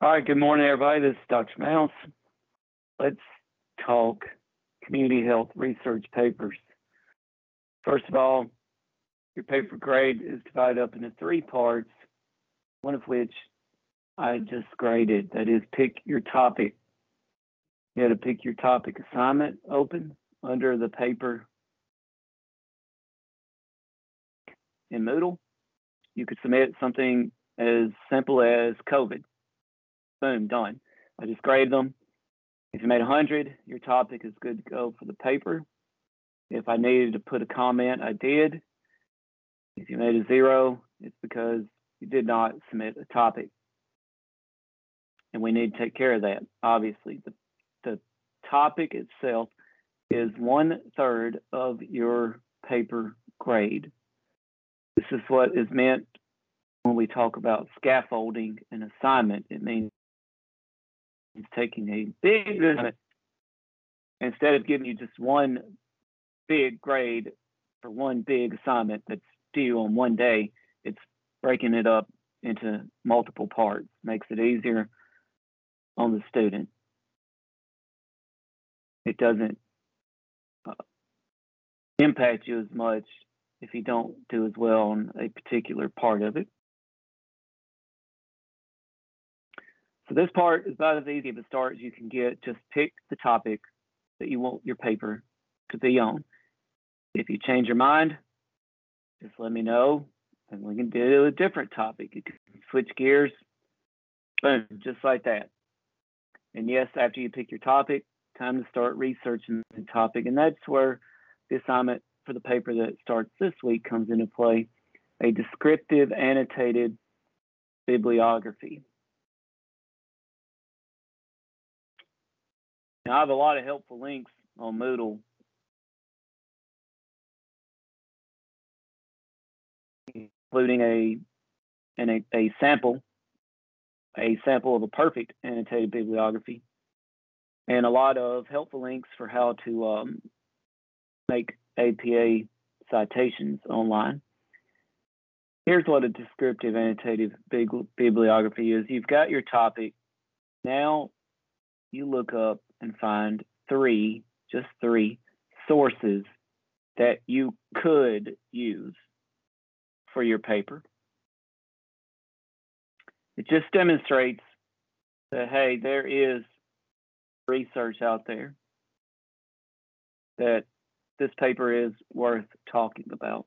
All right, good morning, everybody. This is Dr. Mouse. Let's talk community health research papers. First of all, your paper grade is divided up into three parts, one of which I just graded. That is, pick your topic. You had to pick your topic assignment open under the paper in Moodle. You could submit something as simple as COVID. Boom, done. I just graded them. If you made 100, your topic is good to go for the paper. If I needed to put a comment, I did. If you made a zero, it's because you did not submit a topic. And we need to take care of that. Obviously, the, the topic itself is one third of your paper grade. This is what is meant when we talk about scaffolding an assignment. It means taking a big instead of giving you just one big grade for one big assignment that's due on one day, it's breaking it up into multiple parts, makes it easier on the student. It doesn't uh, impact you as much if you don't do as well on a particular part of it. So this part is about as easy of a start as you can get. Just pick the topic that you want your paper to be on. If you change your mind, just let me know and we can do a different topic. You can switch gears, boom, just like that. And yes, after you pick your topic, time to start researching the topic. And that's where the assignment for the paper that starts this week comes into play a descriptive annotated bibliography. I have a lot of helpful links on Moodle including a and a, a sample, a sample of a perfect annotated bibliography, and a lot of helpful links for how to um, make APA citations online. Here's what a descriptive annotated bibliography is. You've got your topic. Now you look up and find three, just three, sources that you could use for your paper. It just demonstrates that, hey, there is research out there that this paper is worth talking about.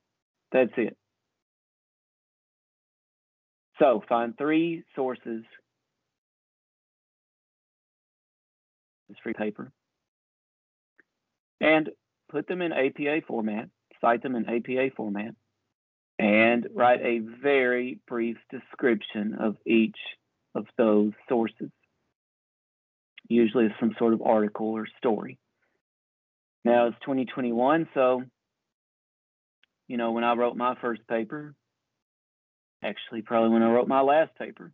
That's it. So find three sources. This free paper. And put them in APA format, cite them in APA format and write a very brief description of each of those sources. Usually some sort of article or story. Now it's 2021, so you know, when I wrote my first paper, actually probably when I wrote my last paper,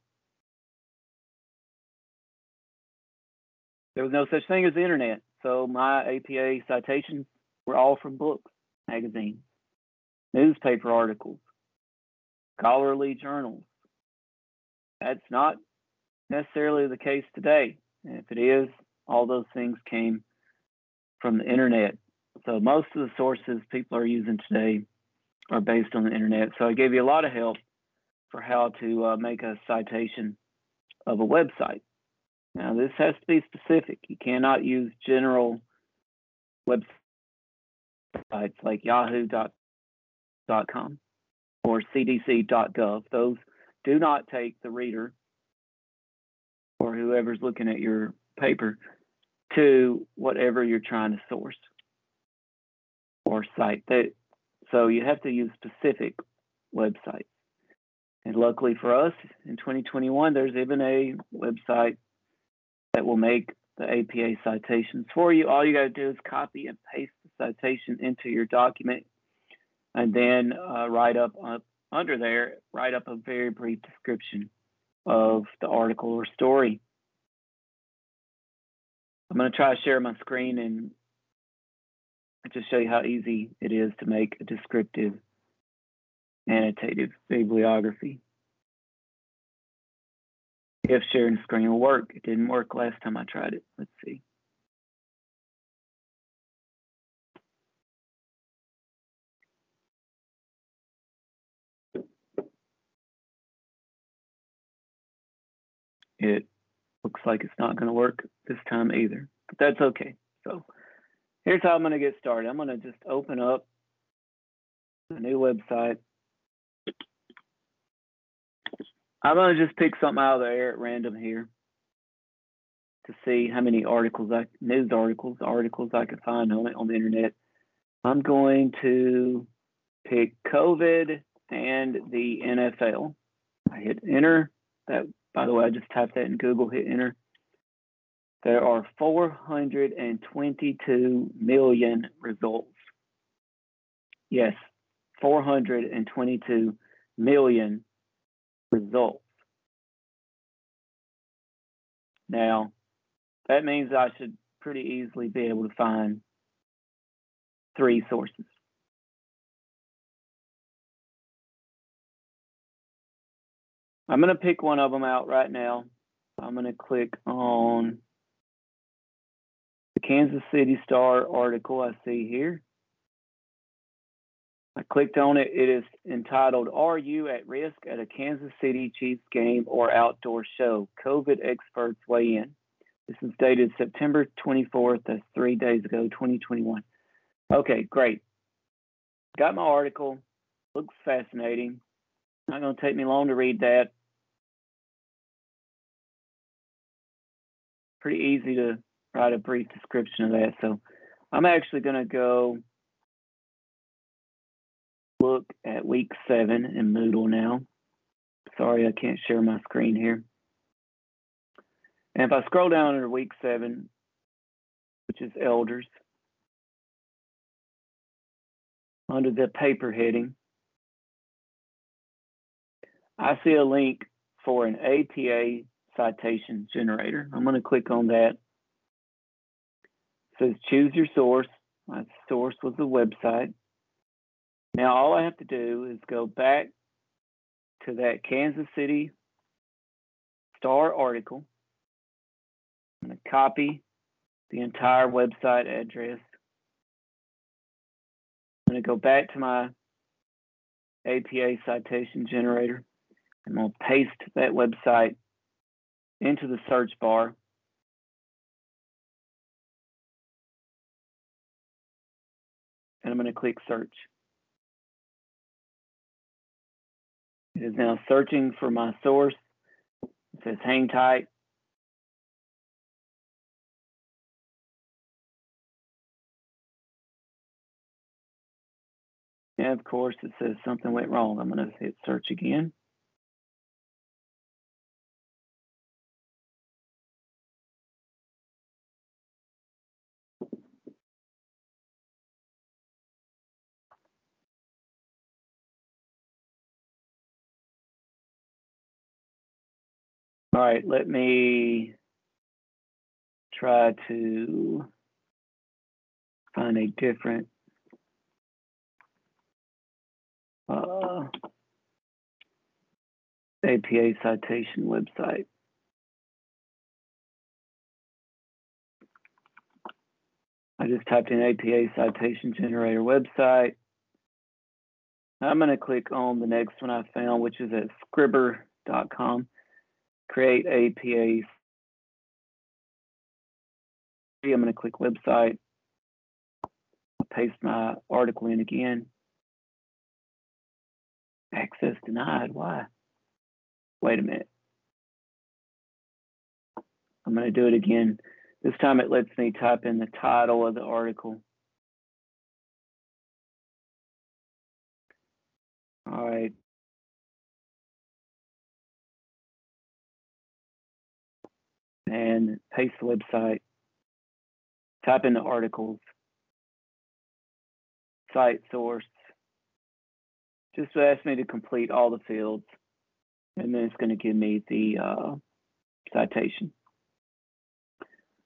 there was no such thing as the internet. So my APA citations were all from books, magazines newspaper articles, scholarly journals. That's not necessarily the case today. And if it is, all those things came from the internet. So most of the sources people are using today are based on the internet. So I gave you a lot of help for how to uh, make a citation of a website. Now this has to be specific. You cannot use general websites like yahoo.com or cdc.gov. Those do not take the reader or whoever's looking at your paper to whatever you're trying to source or cite. That, so you have to use specific websites. And luckily for us, in 2021, there's even a website that will make the APA citations for you. All you got to do is copy and paste the citation into your document and then uh, write up uh, under there, write up a very brief description of the article or story. I'm going to try to share my screen and just show you how easy it is to make a descriptive annotated bibliography. If sharing screen will work. It didn't work last time I tried it. Let's see. It looks like it's not going to work this time either, but that's okay. So here's how I'm going to get started. I'm going to just open up a new website. I'm going to just pick something out of the air at random here to see how many articles, I, news articles, articles I can find on it on the internet. I'm going to pick COVID and the NFL. I hit enter. That, by the way, I just typed that in Google, hit enter. There are 422 million results. Yes, 422 million results. Now, that means I should pretty easily be able to find three sources. I'm going to pick one of them out right now. I'm going to click on the Kansas City Star article I see here. I clicked on it. It is entitled, Are You at Risk at a Kansas City Chiefs Game or Outdoor Show? COVID Experts Weigh In. This is dated September 24th. That's three days ago, 2021. Okay, great. Got my article. Looks fascinating. Not going to take me long to read that. Pretty easy to write a brief description of that. So I'm actually going to go look at week seven in Moodle now. Sorry, I can't share my screen here. And if I scroll down to week seven, which is elders, under the paper heading, I see a link for an APA citation generator. I'm going to click on that. It says choose your source. My source was the website. Now all I have to do is go back to that Kansas City Star article. I'm going to copy the entire website address. I'm going to go back to my APA citation generator. And I'm going to paste that website into the search bar. And I'm going to click search. It is now searching for my source. It says hang tight. And of course, it says something went wrong. I'm going to hit search again. All right, let me try to find a different uh, APA citation website. I just typed in APA citation generator website. I'm going to click on the next one I found, which is at scribbr.com create APA. I'm going to click website, paste my article in again. Access denied, why? Wait a minute. I'm going to do it again. This time it lets me type in the title of the article. All right, and paste the website, type in the articles, site source, just ask me to complete all the fields, and then it's going to give me the uh, citation.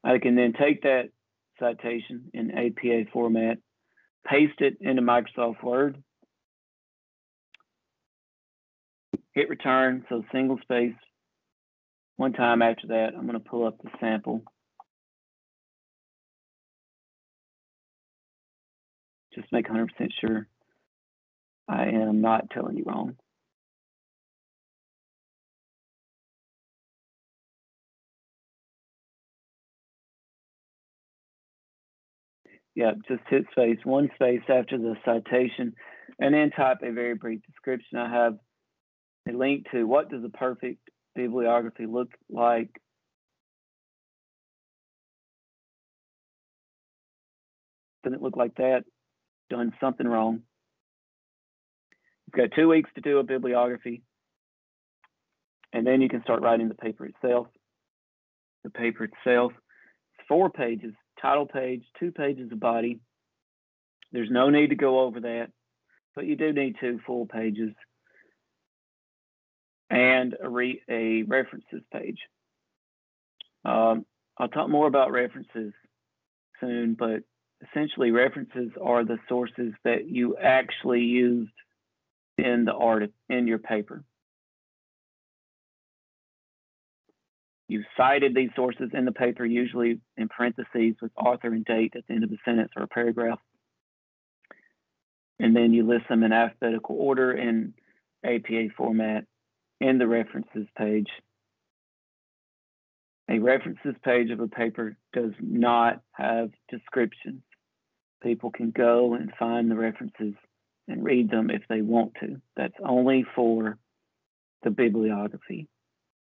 I can then take that citation in APA format, paste it into Microsoft Word, hit return, so single space one time after that, I'm going to pull up the sample. Just make 100% sure I am not telling you wrong. Yeah, just hit space, one space after the citation, and then type a very brief description. I have a link to what does a perfect bibliography look like. Doesn't look like that. Done something wrong. You've got two weeks to do a bibliography, and then you can start writing the paper itself. The paper itself, four pages, title page, two pages of body. There's no need to go over that, but you do need two full pages and a, re a references page. Um, I'll talk more about references soon, but essentially references are the sources that you actually used in the art in your paper. You cited these sources in the paper, usually in parentheses with author and date at the end of the sentence or a paragraph. And then you list them in alphabetical order in APA format in the references page. A references page of a paper does not have descriptions. People can go and find the references and read them if they want to. That's only for the bibliography.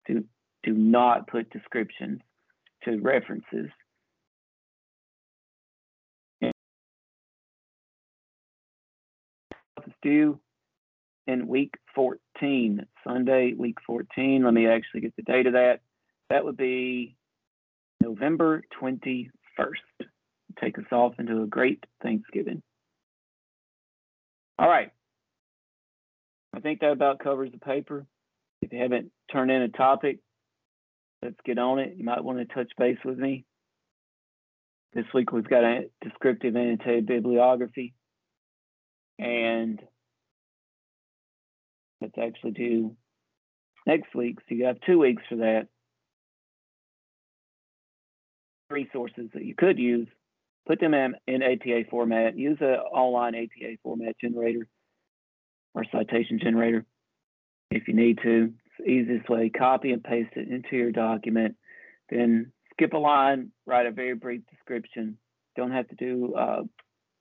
Do, do not put descriptions to references. Due in week 14, Sunday, week 14. Let me actually get the date of that. That would be November 21st. Take us off into a great Thanksgiving. All right. I think that about covers the paper. If you haven't turned in a topic, let's get on it. You might want to touch base with me. This week we've got a descriptive annotated bibliography. And that's actually due next week. So you have two weeks for that. Resources that you could use put them in, in APA format, use an online APA format generator or citation generator if you need to. It's the easiest way, copy and paste it into your document, then skip a line, write a very brief description. Don't have to do uh,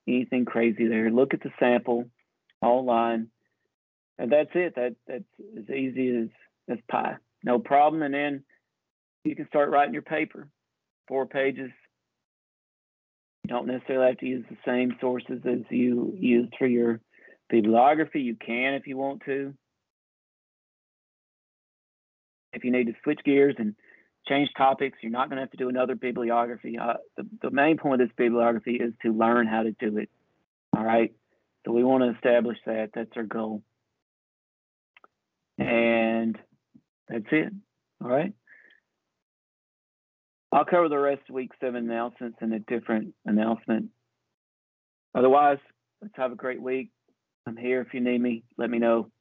anything crazy there. Look at the sample online, and that's it. That that's as easy as as pie. No problem. And then you can start writing your paper. Four pages, you don't necessarily have to use the same sources as you used for your bibliography. You can if you want to. If you need to switch gears and change topics, you're not going to have to do another bibliography. Uh, the, the main point of this bibliography is to learn how to do it. All right. So we want to establish that. That's our goal. And that's it. All right. I'll cover the rest of week seven announcements in a different announcement. Otherwise, let's have a great week. I'm here if you need me. Let me know.